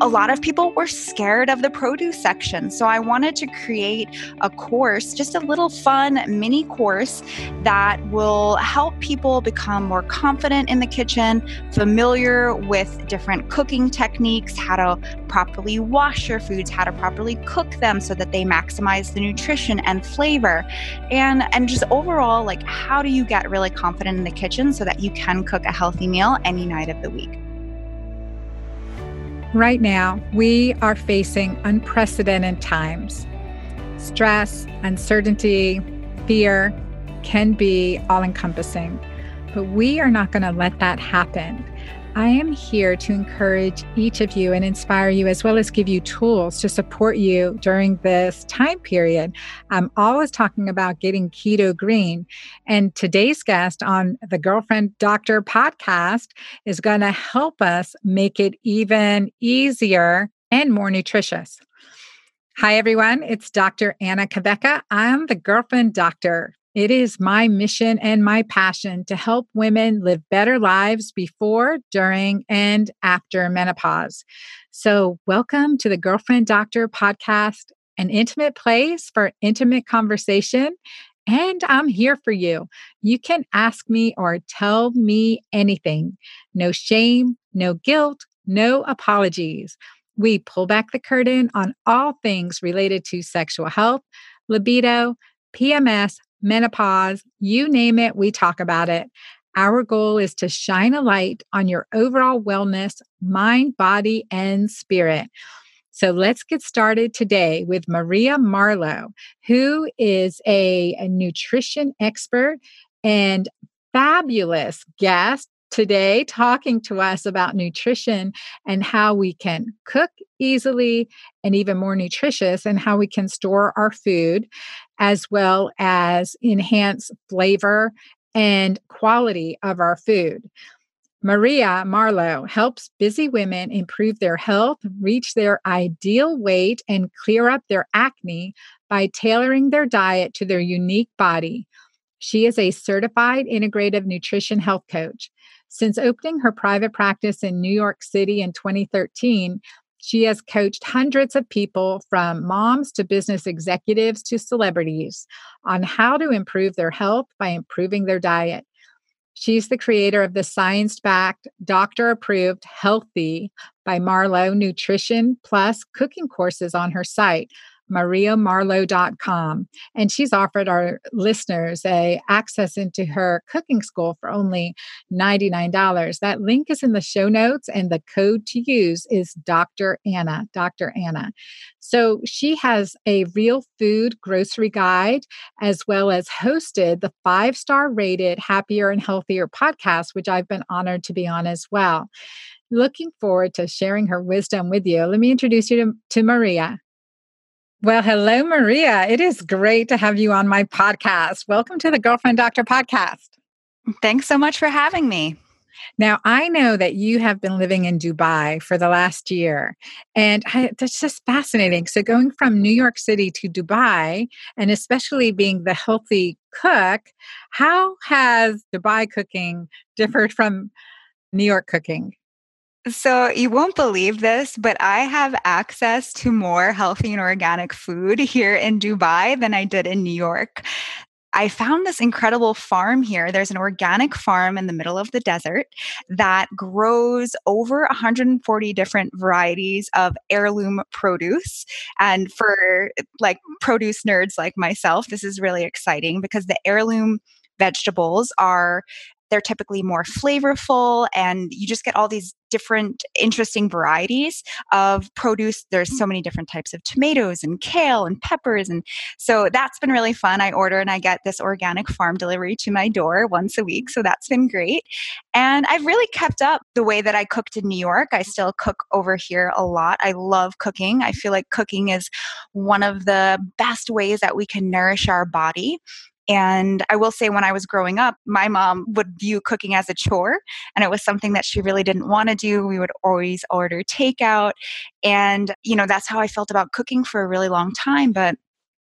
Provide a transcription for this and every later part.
a lot of people were scared of the produce section. So I wanted to create a course, just a little fun mini course that will help people become more confident in the kitchen, familiar with different cooking techniques, how to properly wash your foods, how to properly cook them so that they maximize the nutrition and flavor. And and just overall like how do you get really confident in the kitchen so that you can cook a healthy meal any night of the week? Right now, we are facing unprecedented times. Stress, uncertainty, fear can be all encompassing, but we are not going to let that happen. I am here to encourage each of you and inspire you, as well as give you tools to support you during this time period. I'm always talking about getting keto green. And today's guest on the Girlfriend Doctor podcast is going to help us make it even easier and more nutritious. Hi, everyone. It's Dr. Anna Cabeca. I'm the Girlfriend Doctor. It is my mission and my passion to help women live better lives before, during, and after menopause. So, welcome to the Girlfriend Doctor podcast, an intimate place for intimate conversation. And I'm here for you. You can ask me or tell me anything. No shame, no guilt, no apologies. We pull back the curtain on all things related to sexual health, libido, PMS, menopause, you name it, we talk about it. Our goal is to shine a light on your overall wellness, mind, body, and spirit. So let's get started today with Maria Marlowe, who is a, a nutrition expert and fabulous guest today talking to us about nutrition and how we can cook easily and even more nutritious and how we can store our food as well as enhance flavor and quality of our food. Maria Marlowe helps busy women improve their health, reach their ideal weight, and clear up their acne by tailoring their diet to their unique body. She is a certified integrative nutrition health coach. Since opening her private practice in New York City in 2013, she has coached hundreds of people from moms to business executives to celebrities on how to improve their health by improving their diet. She's the creator of the science backed, doctor approved Healthy by Marlowe Nutrition Plus cooking courses on her site, mariamarlowe.com. And she's offered our listeners a access into her cooking school for only $99. That link is in the show notes and the code to use is Dr. Anna, Dr. Anna. So she has a real food grocery guide as well as hosted the five star rated Happier and Healthier podcast, which I've been honored to be on as well. Looking forward to sharing her wisdom with you. Let me introduce you to, to Maria. Well, hello, Maria. It is great to have you on my podcast. Welcome to the Girlfriend Doctor podcast. Thanks so much for having me. Now, I know that you have been living in Dubai for the last year, and I, that's just fascinating. So, going from New York City to Dubai, and especially being the healthy cook, how has Dubai cooking differed from New York cooking? So, you won't believe this, but I have access to more healthy and organic food here in Dubai than I did in New York. I found this incredible farm here. There's an organic farm in the middle of the desert that grows over 140 different varieties of heirloom produce. And for like produce nerds like myself, this is really exciting because the heirloom vegetables are they're typically more flavorful and you just get all these different interesting varieties of produce. There's so many different types of tomatoes and kale and peppers and so that's been really fun. I order and i get this organic farm delivery to my door once a week so that's been great. And i've really kept up the way that i cooked in new york. I still cook over here a lot. I love cooking. I feel like cooking is one of the best ways that we can nourish our body and I will say, when I was growing up, my mom would view cooking as a chore, and it was something that she really didn't want to do. We would always order takeout. And, you know, that's how I felt about cooking for a really long time. But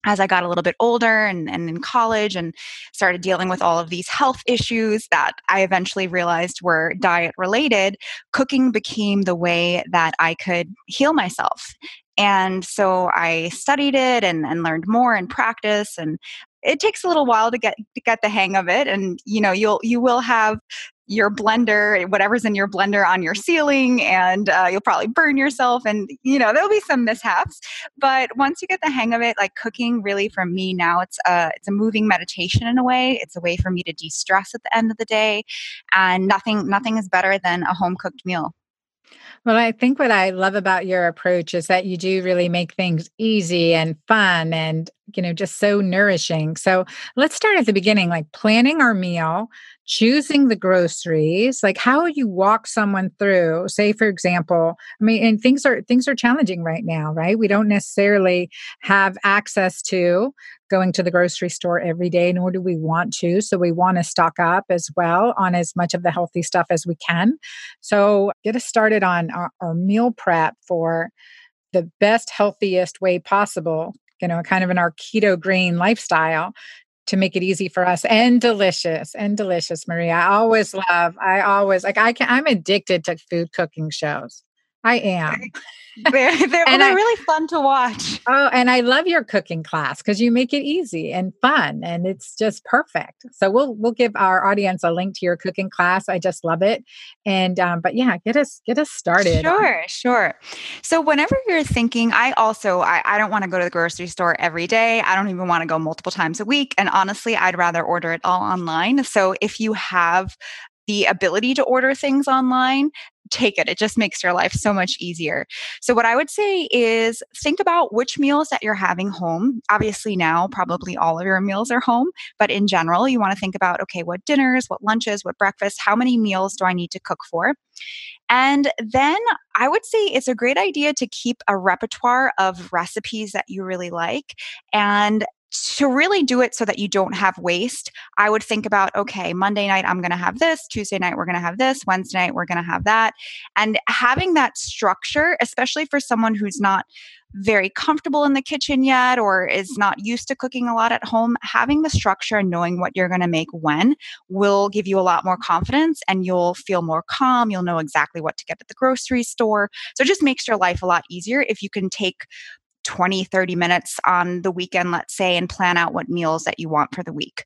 as I got a little bit older and, and in college and started dealing with all of these health issues that I eventually realized were diet related, cooking became the way that I could heal myself. And so I studied it and, and learned more and practice and it takes a little while to get to get the hang of it and you know you'll you will have your blender, whatever's in your blender on your ceiling, and uh, you'll probably burn yourself. And, you know, there'll be some mishaps. But once you get the hang of it, like cooking really for me now, it's a, it's a moving meditation in a way. It's a way for me to de stress at the end of the day. And nothing, nothing is better than a home cooked meal. Well, I think what I love about your approach is that you do really make things easy and fun and, you know, just so nourishing. So let's start at the beginning, like planning our meal, choosing the groceries like how you walk someone through say for example i mean and things are things are challenging right now right? We don't necessarily have access to going to the grocery store every day nor do we want to so we want to stock up as well on as much of the healthy stuff as we can. So get us started on our, our meal prep for the best healthiest way possible you know kind of in our keto green lifestyle to make it easy for us and delicious and delicious maria. I always love i always like i can i'm addicted to food cooking shows i am they're, they're, and they're I, really fun to watch. Oh, and I love your cooking class because you make it easy and fun and it's just perfect. So we'll we'll give our audience a link to your cooking class. I just love it. And um, but yeah, get us get us started. Sure, sure. So whenever you're thinking, I also I, I don't want to go to the grocery store every day. I don't even want to go multiple times a week. And honestly, I'd rather order it all online. So if you have the ability to order things online, take it. It just makes your life so much easier. So, what I would say is think about which meals that you're having home. Obviously, now probably all of your meals are home, but in general, you want to think about okay, what dinners, what lunches, what breakfast, how many meals do I need to cook for? And then I would say it's a great idea to keep a repertoire of recipes that you really like and to really do it so that you don't have waste, I would think about okay, Monday night I'm going to have this, Tuesday night we're going to have this, Wednesday night we're going to have that. And having that structure, especially for someone who's not very comfortable in the kitchen yet or is not used to cooking a lot at home, having the structure and knowing what you're going to make when will give you a lot more confidence and you'll feel more calm. You'll know exactly what to get at the grocery store. So it just makes your life a lot easier if you can take 20, 30 minutes on the weekend, let's say, and plan out what meals that you want for the week.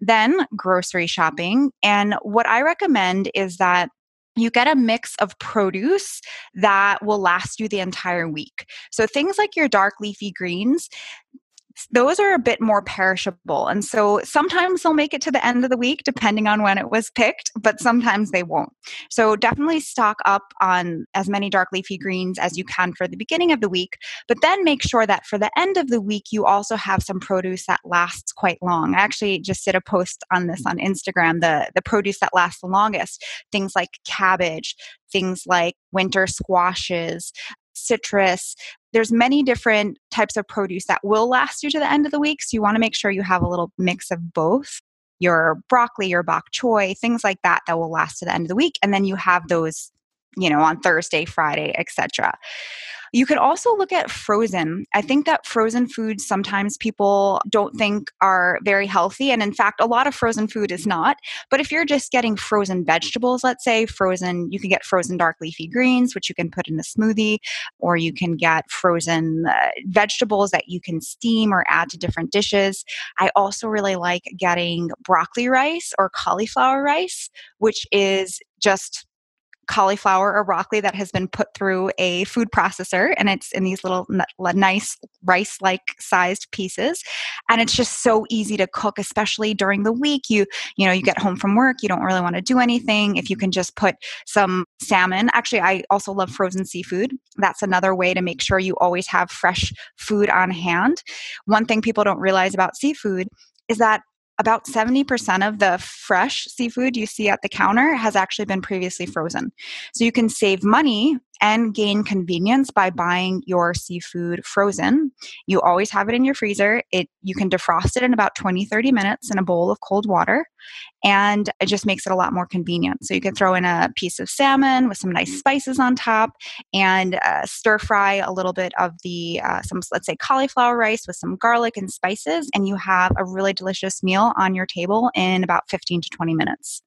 Then grocery shopping. And what I recommend is that you get a mix of produce that will last you the entire week. So things like your dark leafy greens, those are a bit more perishable. And so sometimes they'll make it to the end of the week, depending on when it was picked, but sometimes they won't. So definitely stock up on as many dark leafy greens as you can for the beginning of the week, but then make sure that for the end of the week, you also have some produce that lasts quite long. I actually just did a post on this on Instagram, the, the produce that lasts the longest, things like cabbage, things like winter squashes, citrus. There's many different types of produce that will last you to the end of the week. So you want to make sure you have a little mix of both your broccoli, your bok choy, things like that that will last to the end of the week. And then you have those, you know, on Thursday, Friday, etc. You could also look at frozen. I think that frozen foods sometimes people don't think are very healthy. And in fact, a lot of frozen food is not. But if you're just getting frozen vegetables, let's say frozen, you can get frozen dark leafy greens, which you can put in a smoothie, or you can get frozen uh, vegetables that you can steam or add to different dishes. I also really like getting broccoli rice or cauliflower rice, which is just cauliflower or broccoli that has been put through a food processor and it's in these little nice rice like sized pieces. And it's just so easy to cook especially during the week. You you know you get home from work you don't really want to do anything. If you can just put some salmon actually I also love frozen seafood. That's another way to make sure you always have fresh food on hand. One thing people don't realize about seafood is that about 70% of the fresh seafood you see at the counter has actually been previously frozen. So you can save money and gain convenience by buying your seafood frozen. You always have it in your freezer. It you can defrost it in about 20 30 minutes in a bowl of cold water and it just makes it a lot more convenient. So you can throw in a piece of salmon with some nice spices on top and uh, stir fry a little bit of the uh, some let's say cauliflower rice with some garlic and spices and you have a really delicious meal on your table in about 15 to 20 minutes.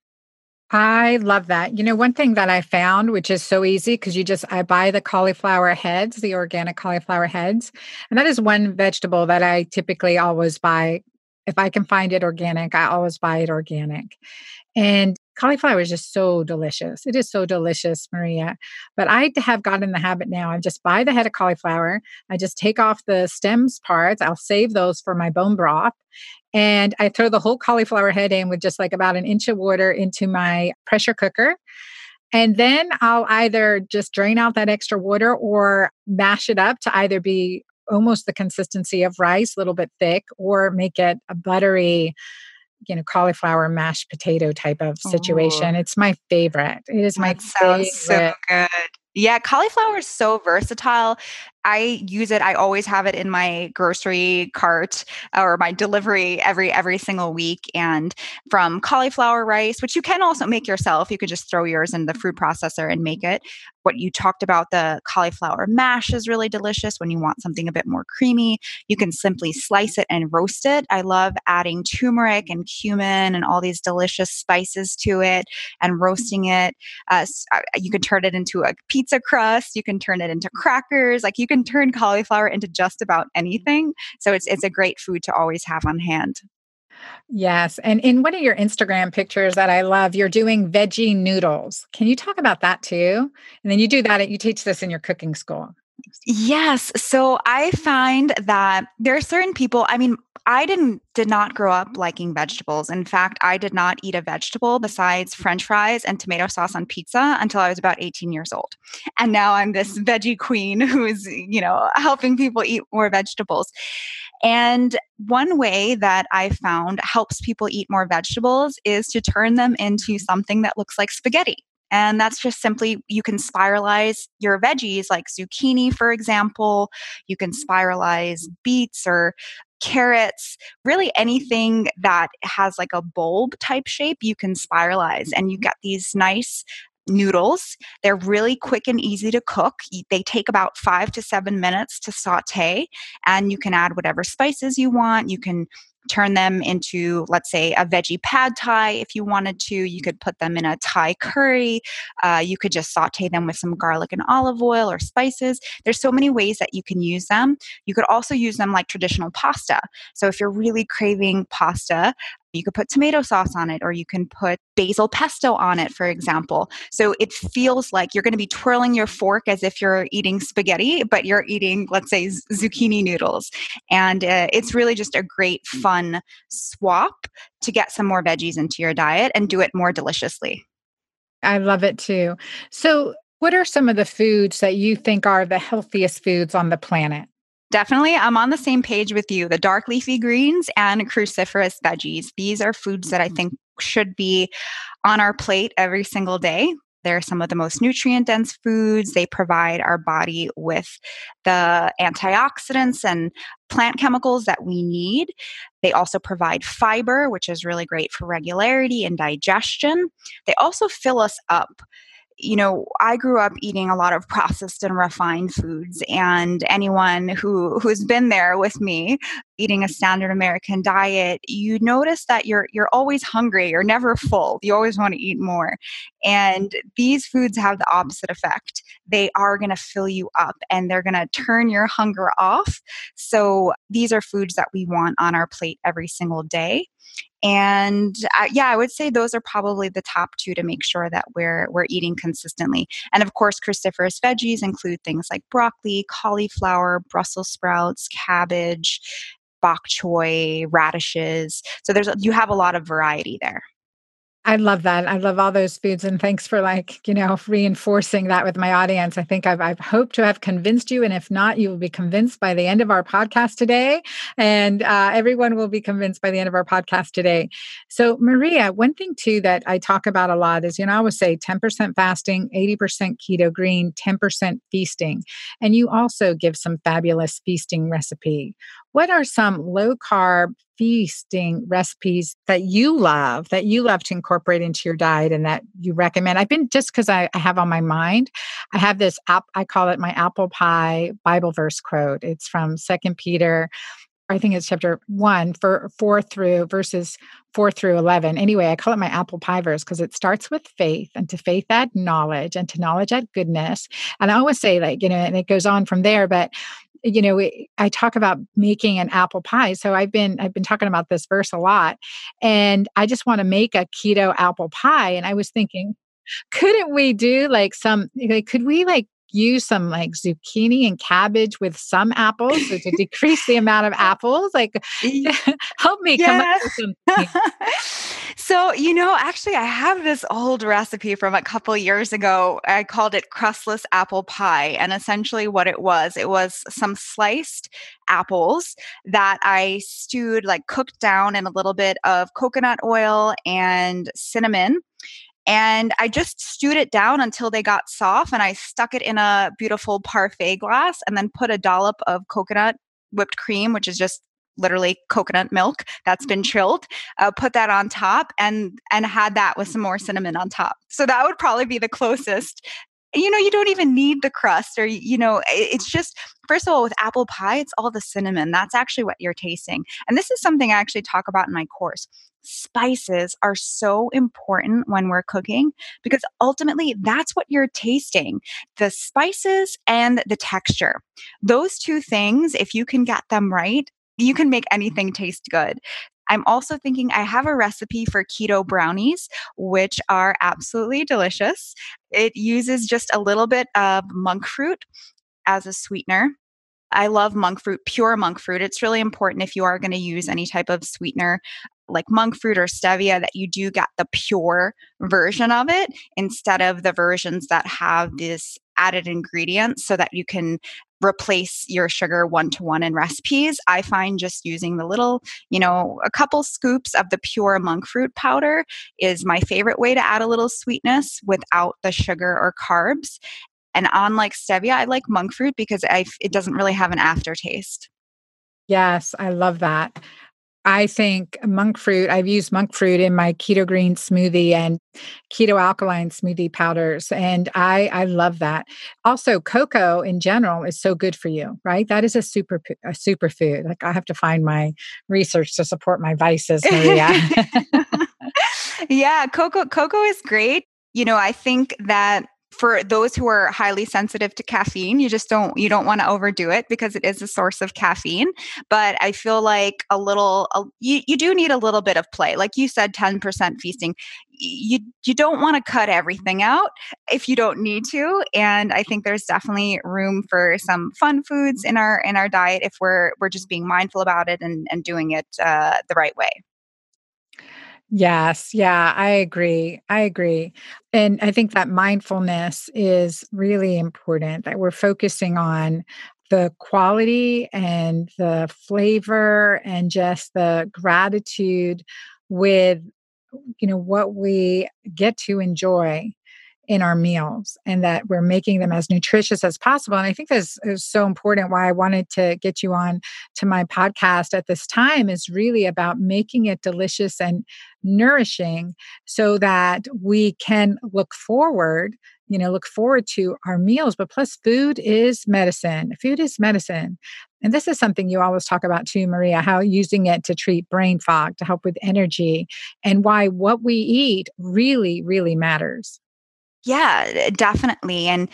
I love that. You know, one thing that I found, which is so easy because you just, I buy the cauliflower heads, the organic cauliflower heads. And that is one vegetable that I typically always buy. If I can find it organic, I always buy it organic. And cauliflower is just so delicious. It is so delicious, Maria. But I have gotten the habit now. I just buy the head of cauliflower. I just take off the stems parts. I'll save those for my bone broth. And I throw the whole cauliflower head in with just like about an inch of water into my pressure cooker. And then I'll either just drain out that extra water or mash it up to either be almost the consistency of rice, a little bit thick, or make it a buttery, you know, cauliflower mashed potato type of situation. Ooh. It's my favorite. It is my favorite. so good. Yeah, cauliflower is so versatile. I use it. I always have it in my grocery cart or my delivery every every single week. And from cauliflower rice, which you can also make yourself, you could just throw yours in the food processor and make it. What you talked about, the cauliflower mash is really delicious when you want something a bit more creamy. You can simply slice it and roast it. I love adding turmeric and cumin and all these delicious spices to it and roasting it. Uh, you can turn it into a pizza crust. You can turn it into crackers. Like you can turn cauliflower into just about anything. So it's it's a great food to always have on hand. Yes. And in one of your Instagram pictures that I love, you're doing veggie noodles. Can you talk about that too? And then you do that, you teach this in your cooking school. Yes. So I find that there are certain people, I mean, I didn't did not grow up liking vegetables. In fact, I did not eat a vegetable besides french fries and tomato sauce on pizza until I was about 18 years old. And now I'm this mm. veggie queen who is, you know, helping people eat more vegetables. And one way that I found helps people eat more vegetables is to turn them into mm-hmm. something that looks like spaghetti. And that's just simply you can spiralize your veggies like zucchini, for example. You can spiralize mm-hmm. beets or carrots, really anything that has like a bulb type shape, you can spiralize and you get these nice noodles. They're really quick and easy to cook. They take about five to seven minutes to saute, and you can add whatever spices you want. You can turn them into, let's say, a veggie pad thai if you wanted to. You could put them in a Thai curry. Uh, you could just saute them with some garlic and olive oil or spices. There's so many ways that you can use them. You could also use them like traditional pasta. So if you're really craving pasta, you could put tomato sauce on it, or you can put basil pesto on it, for example. So it feels like you're going to be twirling your fork as if you're eating spaghetti, but you're eating, let's say, zucchini noodles. And uh, it's really just a great, fun swap to get some more veggies into your diet and do it more deliciously. I love it too. So, what are some of the foods that you think are the healthiest foods on the planet? Definitely, I'm on the same page with you. The dark leafy greens and cruciferous veggies. These are foods that I mm-hmm. think should be on our plate every single day. They're some of the most nutrient dense foods. They provide our body with the antioxidants and plant chemicals that we need. They also provide fiber, which is really great for regularity and digestion. They also fill us up you know, I grew up eating a lot of processed and refined foods, and anyone who who's been there with me eating a standard American diet, you notice that you're you're always hungry, you're never full. You always want to eat more. And these foods have the opposite effect. They are going to fill you up and they're going to turn your hunger off. So these are foods that we want on our plate every single day. And uh, yeah i would say those are probably the top two to make sure that we're we're eating consistently. And of course cruciferous veggies include things like broccoli cauliflower brussels sprouts cabbage bok choy radishes. So there's you have a lot of variety there I love that. I love all those foods. And thanks for like, you know, reinforcing that with my audience. I think I've, I've hoped to have convinced you. And if not, you will be convinced by the end of our podcast today. And uh, everyone will be convinced by the end of our podcast today. So, Maria, one thing too that I talk about a lot is, you know, I always say 10% fasting, 80% keto green, 10% feasting. And you also give some fabulous feasting recipe. What are some low carb feasting recipes that you love, that you love to incorporate into your diet and that you recommend? I've been just because I, I, have on my mind, I have this app, I call it my apple pie Bible verse quote. It's from Second Peter. I think it's chapter one for four through verses four through 11. Anyway, I call it my apple pie verse because it starts with faith and to faith add knowledge and to knowledge add goodness. And I always say, like, you know, and it goes on from there. But you know i talk about making an apple pie so i've been i've been talking about this verse a lot and i just want to make a keto apple pie and i was thinking couldn't we do like some like could we like use some like zucchini and cabbage with some apples so to decrease the amount of apples like help me yeah. come up with something so you know actually i have this old recipe from a couple years ago. I called it crustless apple pie and essentially what it was it was some sliced apples that i stewed like cooked down in a little bit of coconut oil and cinnamon and I just stewed it down until they got soft and I stuck it in a beautiful parfait glass and then put a dollop of coconut whipped cream, which is just literally coconut milk that's been chilled uh, put that on top and and had that with some more cinnamon on top so that would probably be the closest you know, you don't even need the crust or, you know, it's just, first of all, with apple pie, it's all the cinnamon. That's actually what you're tasting. And this is something I actually talk about in my course. Spices are so important when we're cooking because ultimately that's what you're tasting the spices and the texture. Those two things, if you can get them right, you can make anything taste good. I'm also thinking I have a recipe for keto brownies, which are absolutely delicious. It uses just a little bit of monk fruit as a sweetener. I love monk fruit, pure monk fruit. It's really important if you are going to use any type of sweetener like monk fruit or stevia that you do get the pure version of it instead of the versions that have this added ingredients so that you can replace your sugar one to one in recipes. I find just using the little, you know, a couple scoops of the pure monk fruit powder is my favorite way to add a little sweetness without the sugar or carbs. And unlike stevia, I like monk fruit because I, it doesn't really have an aftertaste. Yes, I love that. I think monk fruit, I've used monk fruit in my keto green smoothie and keto alkaline smoothie powders. And I, I love that. Also, cocoa in general is so good for you, right? That is a super a superfood. Like I have to find my research to support my vices, Maria. yeah, cocoa cocoa is great. You know, I think that for those who are highly sensitive to caffeine you just don't you don't want to overdo it because it is a source of caffeine. But i feel like a little a, you, you do need a little bit of play. Like you said 10% feasting you you don't want to cut everything out if you don't need to. And i think there's definitely room for some fun foods in our in our diet if we're we're just being mindful about it and and doing it uh, the right way Yes, yeah, I agree. I agree. And I think that mindfulness is really important that we're focusing on the quality and the flavor and just the gratitude with you know what we get to enjoy in our meals and that we're making them as nutritious as possible. And I think this is uh, so important. Why I wanted to get you on to my podcast at this time is really about making it delicious and nourishing so that we can look forward you know look forward to our meals but plus food is medicine food is medicine and this is something you always talk about too maria how using it to treat brain fog to help with energy and why what we eat really really matters yeah, definitely. And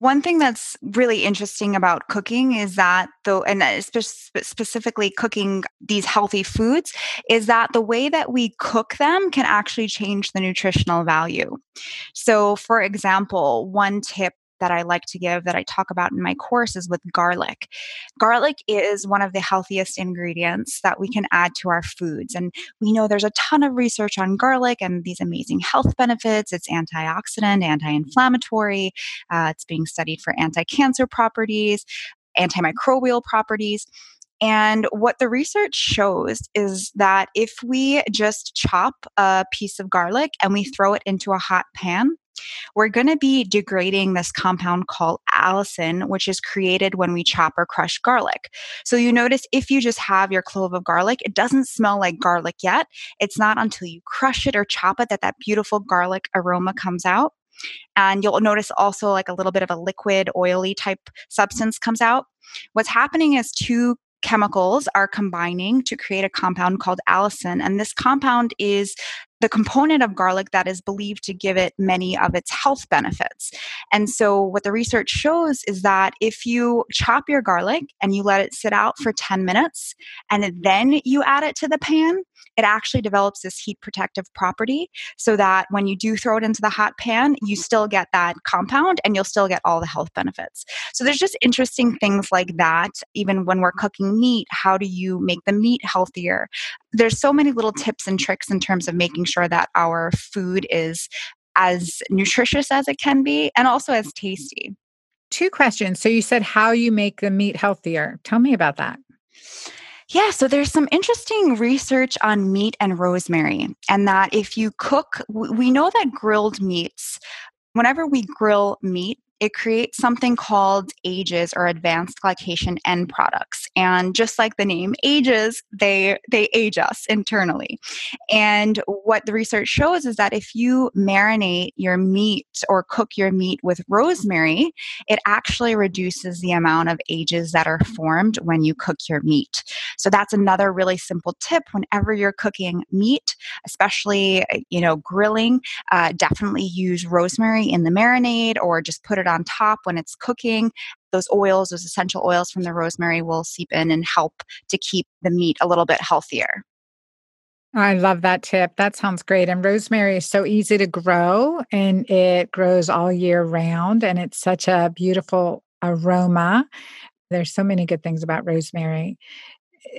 one thing that's really interesting about cooking is that though and uh, spe- specifically cooking these healthy foods is that the way that we cook them can actually change the nutritional value. So for example, one tip that I like to give that I talk about in my course is with garlic. Garlic is one of the healthiest ingredients that we can add to our foods. And we know there's a ton of research on garlic and these amazing health benefits. It's antioxidant, anti inflammatory, uh, it's being studied for anti cancer properties, antimicrobial properties. And what the research shows is that if we just chop a piece of garlic and we throw it into a hot pan, we're going to be degrading this compound called allicin, which is created when we chop or crush garlic. So you notice if you just have your clove of garlic, it doesn't smell like garlic yet. It's not until you crush it or chop it that that beautiful garlic aroma comes out. And you'll notice also like a little bit of a liquid, oily type substance comes out. What's happening is two chemicals are combining to create a compound called allicin. And this compound is the component of garlic that is believed to give it many of its health benefits. And so, what the research shows is that if you chop your garlic and you let it sit out for 10 minutes and then you add it to the pan, it actually develops this heat protective property so that when you do throw it into the hot pan, you mm-hmm. still get that compound and you'll still get all the health benefits. So, there's just interesting things like that. Even when we're cooking meat, how do you make the meat healthier? There's so many little tips and tricks in terms of making sure that our food is as nutritious as it can be and also as mm-hmm. tasty. Two questions. So you said how you make the meat healthier. Tell me about that. Yeah, so there's some interesting research on meat and rosemary, and that if you cook, we know that grilled meats, whenever we grill meat, it creates something called AGEs or advanced glycation end products. And just like the name ages, they they age us internally. And what the research shows is that if you marinate your meat or cook your meat with rosemary, it actually reduces the amount of AGEs that are formed when you cook your meat. So that's another really simple tip whenever you're cooking meat, especially you know grilling, uh, definitely use rosemary in the marinade or just put it on top when it's cooking. Those oils, those essential oils from the rosemary will seep in and help to keep the meat a little bit healthier. I love that tip. That sounds great. And rosemary is so easy to grow and it grows all year round and it's such a beautiful aroma. There's so many good things about rosemary.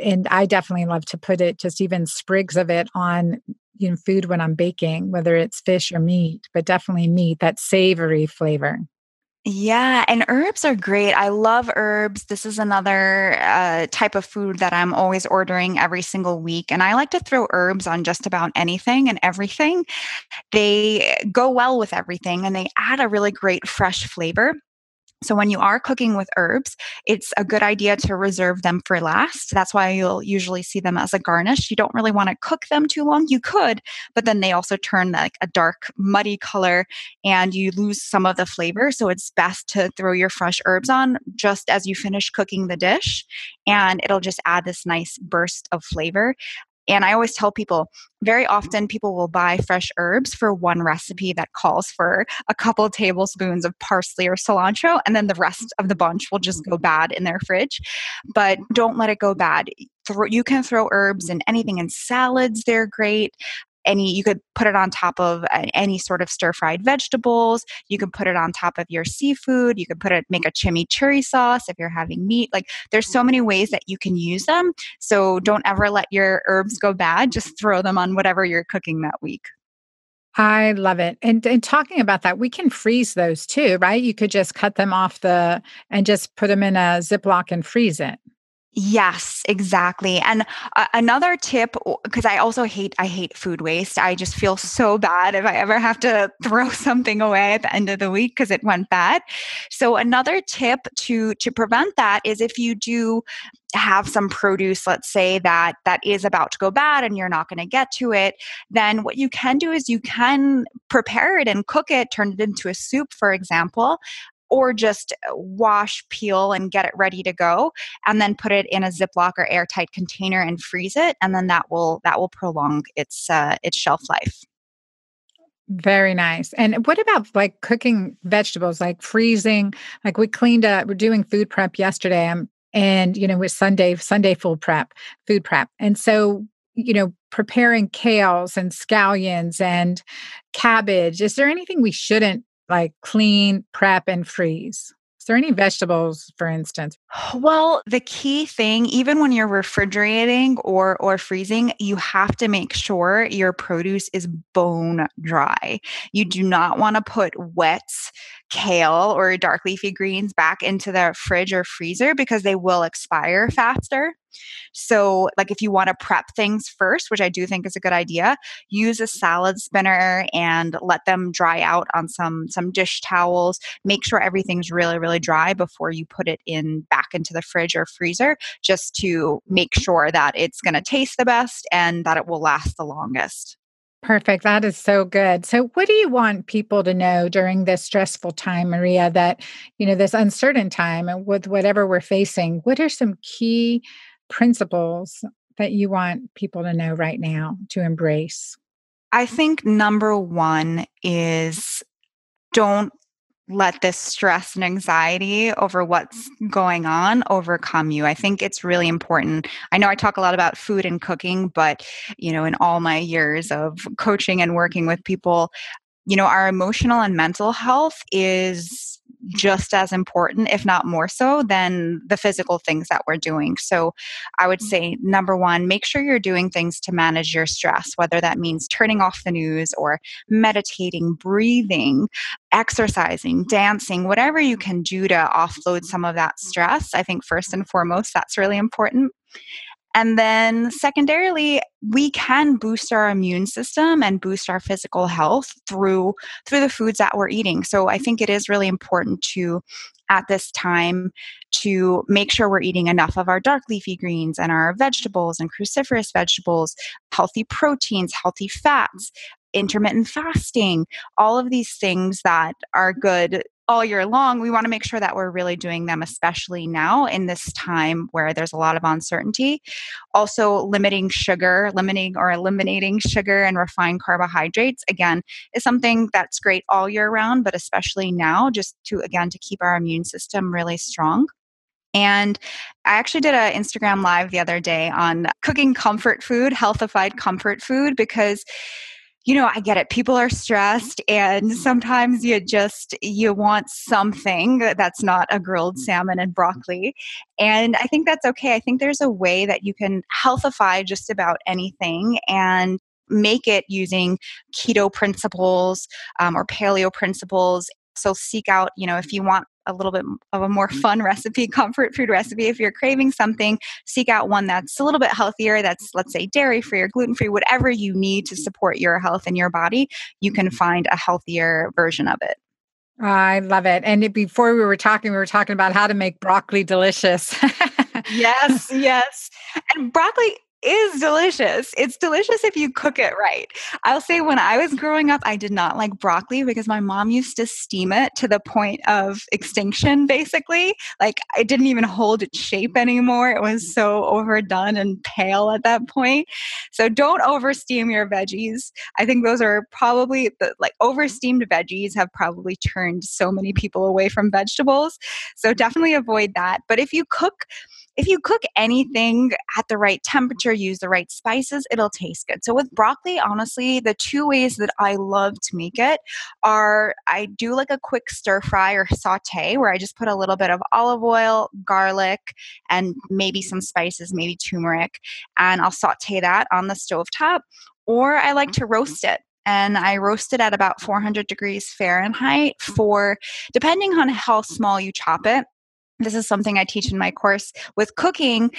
And I definitely love to put it, just even sprigs of it on you know, food when I'm baking, whether it's fish or meat, but definitely meat, that savory flavor. Yeah, and herbs are great. I love herbs. This is another uh, type of food that I'm always ordering every single week. And I like to throw herbs on just about anything and everything. They go well with everything and they add a really great fresh flavor. So, when you are cooking with herbs, it's a good idea to reserve them for last. That's why you'll usually see them as a garnish. You don't really want to cook them too long. You could, but then they also turn like a dark, muddy color and you lose some of the flavor. So, it's best to throw your fresh herbs on just as you finish cooking the dish, and it'll just add this nice burst of flavor. And I always tell people very often people will buy fresh herbs for one recipe that calls for a couple tablespoons of parsley or cilantro, and then the rest of the bunch will just go bad in their fridge. But don't let it go bad. You can throw herbs in anything in salads, they're great any you could put it on top of any sort of stir fried vegetables you could put it on top of your seafood you could put it make a chimichurri sauce if you're having meat like there's so many ways that you can use them so don't ever let your herbs go bad just throw them on whatever you're cooking that week I love it. And, and talking about that, we can freeze those too, right? You could just cut them off the and just put them in a Ziploc and freeze it. Yes, exactly. And uh, another tip because I also hate I hate food waste. I just feel so bad if I ever have to throw something away at the end of the week because it went bad. So another tip to to prevent that is if you do have some produce let's say that that is about to go bad and you're not going to get to it then what you can do is you can prepare it and cook it turn it into a soup for example or just wash, peel, and get it ready to go, and then put it in a Ziploc or airtight container and freeze it, and then that will that will prolong its uh, its shelf life. Very nice. And what about like cooking vegetables, like freezing? Like we cleaned up, we're doing food prep yesterday. Um, and you know, with Sunday, Sunday food prep, food prep. And so, you know, preparing kales and scallions and cabbage. Is there anything we shouldn't like clean, prep, and freeze? Is there any vegetables, for instance? Well, the key thing, even when you're refrigerating or or freezing, you have to make sure your produce is bone dry. You do not want to put wet kale or dark leafy greens back into the fridge or freezer because they will expire faster. So, like if you want to prep things first, which I do think is a good idea, use a salad spinner and let them dry out on some some dish towels. Make sure everything's really really dry before you put it in back into the fridge or freezer just to make sure that it's going to taste the best and that it will last the longest. Perfect. That is so good. So, what do you want people to know during this stressful time, Maria, that, you know, this uncertain time and with whatever we're facing? What are some key principles that you want people to know right now to embrace? I think number one is don't let this stress and anxiety over what's going on overcome you. I think it's really important. I know I talk a lot about food and cooking, but you know, in all my years of coaching and working with people, you know, our emotional and mental health is just as important, if not more so, than the physical things that we're doing. So I would mm-hmm. say, number one, make sure you're doing things to manage your stress, whether that means turning off the news or meditating, breathing, exercising, dancing, whatever you can do to offload some of that stress. I think first and foremost, that's really important. And then secondarily, we can boost our immune system and boost our physical health through through the foods that we're eating. So I think it is really important to at this time to make sure we're eating enough of our dark leafy greens and our vegetables and cruciferous vegetables, healthy proteins, healthy fats, intermittent fasting, all of these things that are good all year long, we want to make sure that we're really doing them, especially now in this time where there's a lot of uncertainty. Also, limiting sugar, limiting or eliminating sugar and refined carbohydrates, again, is something that's great all year round, but especially now, just to, again, to keep our immune system really strong. And I actually did an Instagram live the other day on cooking comfort food, healthified comfort food, because you know i get it. People are mm-hmm. stressed and mm-hmm. sometimes you just you want something that's not a grilled mm-hmm. salmon and broccoli and i think that's okay. I think there's a way that you can healthify just about anything and make it using keto principles um, or paleo principles. So seek out you know if you want a little bit of a more mm-hmm. fun recipe, comfort food recipe. If you're craving something, seek out one that's a little bit healthier, that's, let's say, dairy free or gluten free, whatever you need to support your health and your body, you can find a healthier version of it. I love it. And before we were talking, we were talking about how to make broccoli delicious. yes, yes. And broccoli is delicious. It's delicious if you cook it right. I'll say when I was growing up, I did not like broccoli because my mom used to steam it to the point of extinction, basically. Like it didn't even hold its shape anymore. It was so overdone and pale at that point. So don't oversteam your veggies. I think those are probably the, like oversteamed veggies have probably turned so many people away from vegetables. So definitely avoid that. But if you cook, if you cook anything at the right temperature, use the right spices, it'll taste good. So with broccoli, honestly, the two ways that I love to make it are I do like a quick stir fry or saute where I just put a little bit of olive oil, garlic, and maybe some spices, maybe turmeric, and I'll saute that on the stove top. Or I like to mm-hmm. roast it and I roast it at about 400 degrees Fahrenheit for, depending on how small you chop it, this is something I teach in my course with cooking.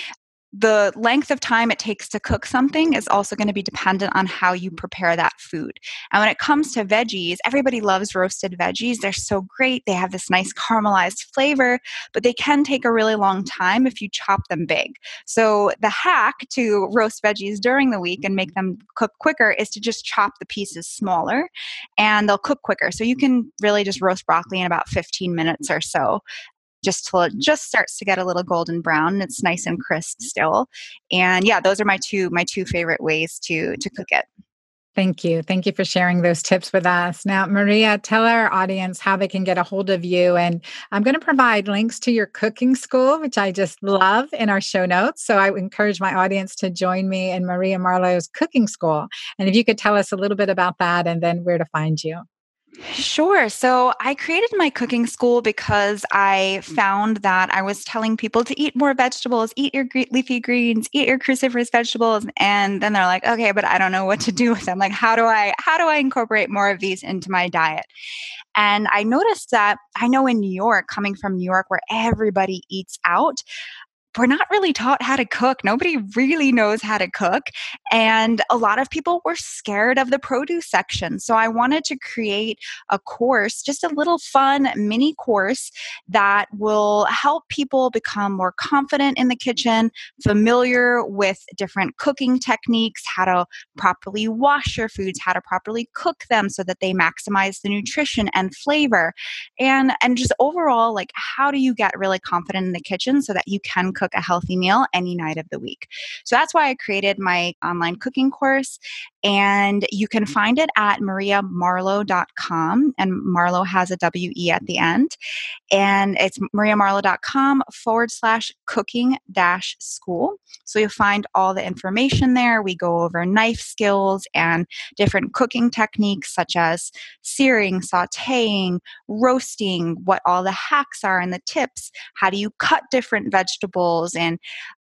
The length of time it takes to cook something is also going to be dependent on how you prepare that food. And when it comes to veggies, everybody loves roasted veggies. They're so great. They have this nice caramelized flavor, but they can take a really long time if you chop them big. So, the hack to roast veggies during the week and make them cook quicker is to just chop the pieces smaller and they'll cook quicker. So, you can really just roast broccoli in about 15 minutes or so just till it just starts to get a little golden brown it's nice and crisp still. And yeah, those are my two my two favorite ways to to cook it. Thank you. Thank you for sharing those tips with us. Now, Maria, tell our audience how they can get a hold of you. And I'm going to provide links to your cooking school, which I just love in our show notes. So I encourage my audience to join me in Maria Marlowe's cooking school. And if you could tell us a little bit about that and then where to find you. Sure. So I created my cooking school because I mm. found that I was telling people to eat more vegetables, eat your leafy greens, eat your cruciferous vegetables, and then they're like, "Okay, but I don't know what to do with them. Like, how do I how do I incorporate more of these into my diet?" And I noticed that I know in New York, coming from New York where everybody eats out, we're not really taught how to cook. Nobody really knows how to cook. And a lot of people were scared of the produce section. So I wanted to create a course, just a little fun mini course that will help people become more confident in the kitchen, familiar with different cooking techniques, how to properly wash your foods, how to properly cook them so that they maximize the nutrition and flavor. And and just overall like how do you get really confident in the kitchen so that you can cook a healthy meal any night of the week. So that's why I created my online cooking course. And you can find it at mariamarlowe.com. And Marlowe has a W E at the end. And it's mariamarlowe.com forward slash cooking dash school. So you'll find all the information there. We go over knife skills and different cooking techniques such as searing, sauteing, roasting, what all the hacks are and the tips. How do you cut different vegetables? And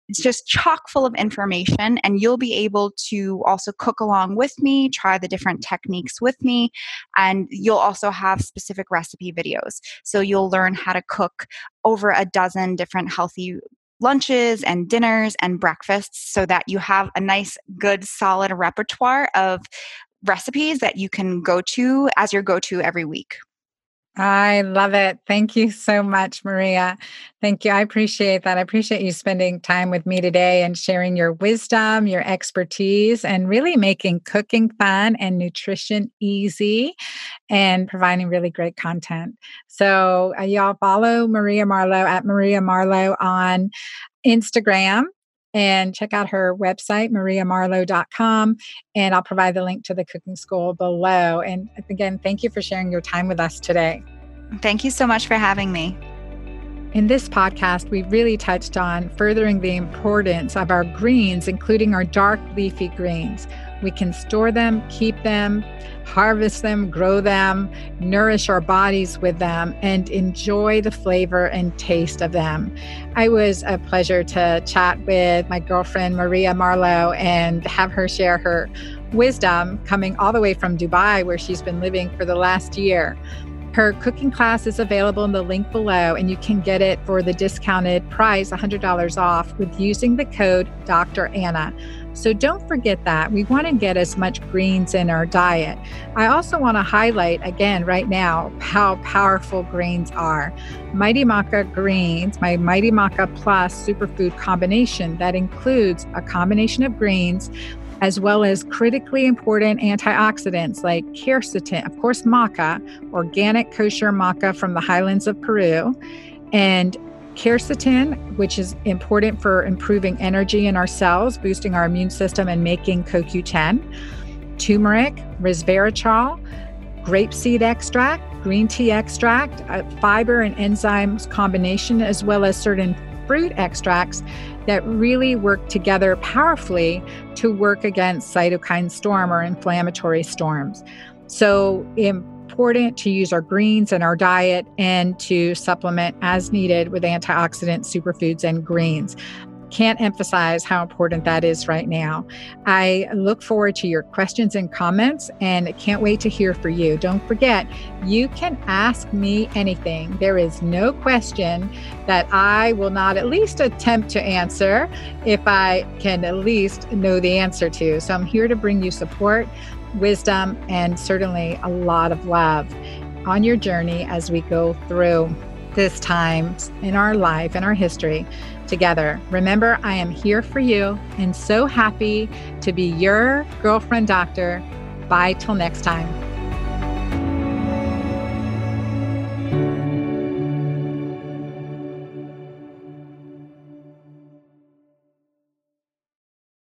it's just chock full of information, and you'll be able to also cook along with me, try the different techniques with me, and you'll also have specific recipe videos. So you'll learn how to cook over a dozen different healthy lunches and dinners and breakfasts so that you have a nice, good, solid repertoire of recipes that you can go to as your go to every week. I love it. Thank you so much, Maria. Thank you. I appreciate that. I appreciate you spending time with me today and sharing your wisdom, your expertise, and really making cooking fun and nutrition easy and providing really great content. So, uh, y'all follow Maria Marlowe at Maria Marlowe on Instagram and check out her website, mariamarlowe.com. And I'll provide the link to the cooking school below. And again, thank you for sharing your time with us today. Thank you so much for having me. In this podcast, we really touched on furthering the importance of our greens, including our dark leafy greens. We can store them, keep them, harvest them, grow them, nourish our bodies with them, and enjoy the flavor and taste of them. I was a pleasure to chat with my girlfriend, Maria Marlowe, and have her share her wisdom coming all the way from Dubai, where she's been living for the last year. Her cooking class is available in the link below, and you can get it for the discounted price, $100 off, with using the code Dr. Anna. So don't forget that. We want to get as much greens in our diet. I also want to highlight again right now how powerful greens are. Mighty Maca greens, my Mighty Maca Plus superfood combination that includes a combination of greens as well as critically important antioxidants like quercetin, of course, maca, organic kosher maca from the highlands of Peru, and quercetin, which is important for improving energy in our cells, boosting our immune system, and making CoQ10, turmeric, resveratrol, grapeseed extract, green tea extract, uh, fiber and enzymes combination, as well as certain fruit extracts that really work together powerfully to work against cytokine storm or inflammatory storms. So, important to use our greens in our diet and to supplement as needed with antioxidant superfoods and greens. Can't emphasize how important that is right now. I look forward to your questions and comments and can't wait to hear from you. Don't forget, you can ask me anything. There is no question that I will not at least attempt to answer if I can at least know the answer to. So I'm here to bring you support, wisdom, and certainly a lot of love on your journey as we go through this time in our life, in our history together. Remember, I am here for you and so happy to be your girlfriend doctor. Bye till next time.